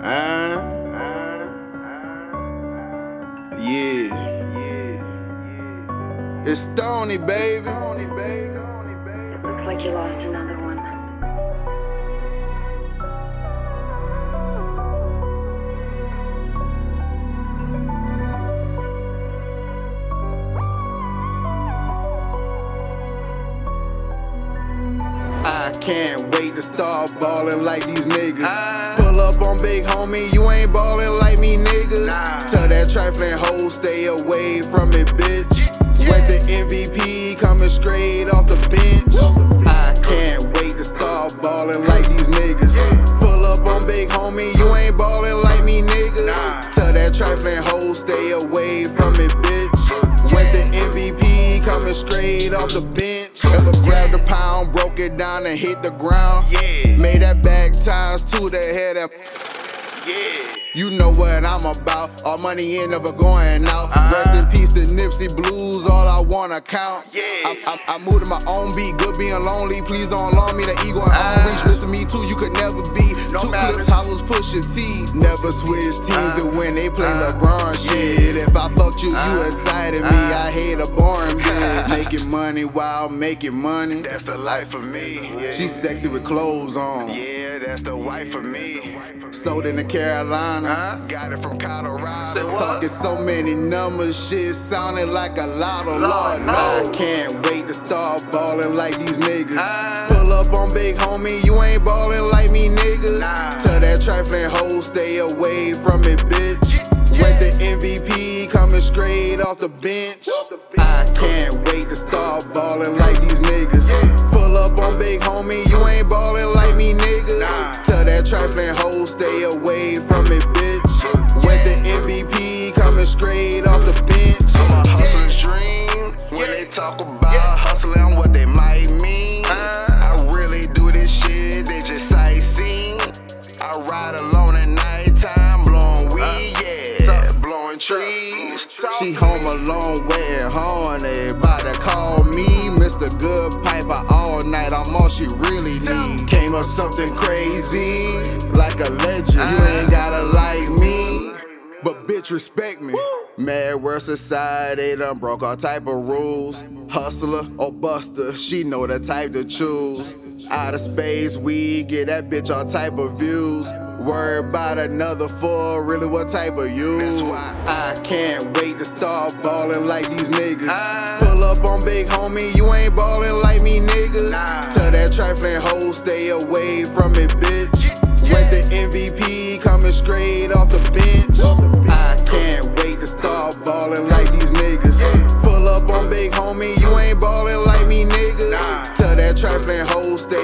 Uh, yeah. It's Stoney, baby. It looks like you lost another one. I can't wait to start ballin' like these niggas. Pull up on big homie, you ain't ballin' like me, nigga. Tell that trifling hoe, stay away from it, bitch. With the MVP coming straight off A pound, broke it down and hit the ground? Yeah. Made that back times two, they had that. Yeah. You know what I'm about. All money ain't never going out. Uh-huh. Rest in peace to Nipsey Blues, all I wanna count. Yeah. I, I, I moved to my own beat, good being lonely. Please don't alarm me, the ego and Uh-huh. uh, reach. Mr. Me Too, you could never be. No Two balance. clips, hollows, push T. Never switch teams to win, they play Uh-huh. LeBron shit. If I fucked you, you Uh-huh. excited me. Uh-huh. I hate a boring bitch. making money while making money. That's the life for me. Yeah. She's sexy with clothes on. yeah, that's the wife for me. Sold in the Carolina. Huh? Got it from Colorado. Say what? Talking so many numbers, shit sounding like a lotto. Lord, Lord, no. I can't wait to start ballin' like these niggas. Ah. Pull up on big homie, you ain't ballin' like me, nigga. Nah. Tell that trifling hoe, stay away from it, bitch. Wet the MVP coming straight off the bench. I can't wait to start ballin' like talk about hustling, what they might mean. I really do this shit, they just sightseeing. I ride alone at nighttime, blowing weed, uh, yeah. Blowing trees. She home alone, waiting horny. About to call me Mr. Good Piper all night. I'm all she really need. Came up something crazy, like a legend. You uh, ain't gotta like me, but bitch, respect me. Mad world society done broke all type of rules. Hustler or buster, she know the type to choose. Out of space, we get that bitch all type of views. Worry about another four, really what type of you? I can't wait to start ballin' like these niggas. Ah. Pull up on big homie, you ain't ballin' like me, nigga. Tell that trifling hoe, stay away from it, bitch. Wet the MVP coming straight off the I can't wait to start balling like these niggas. Pull up on big homie, you ain't balling like me, nigga. Tell that trifling hoe stay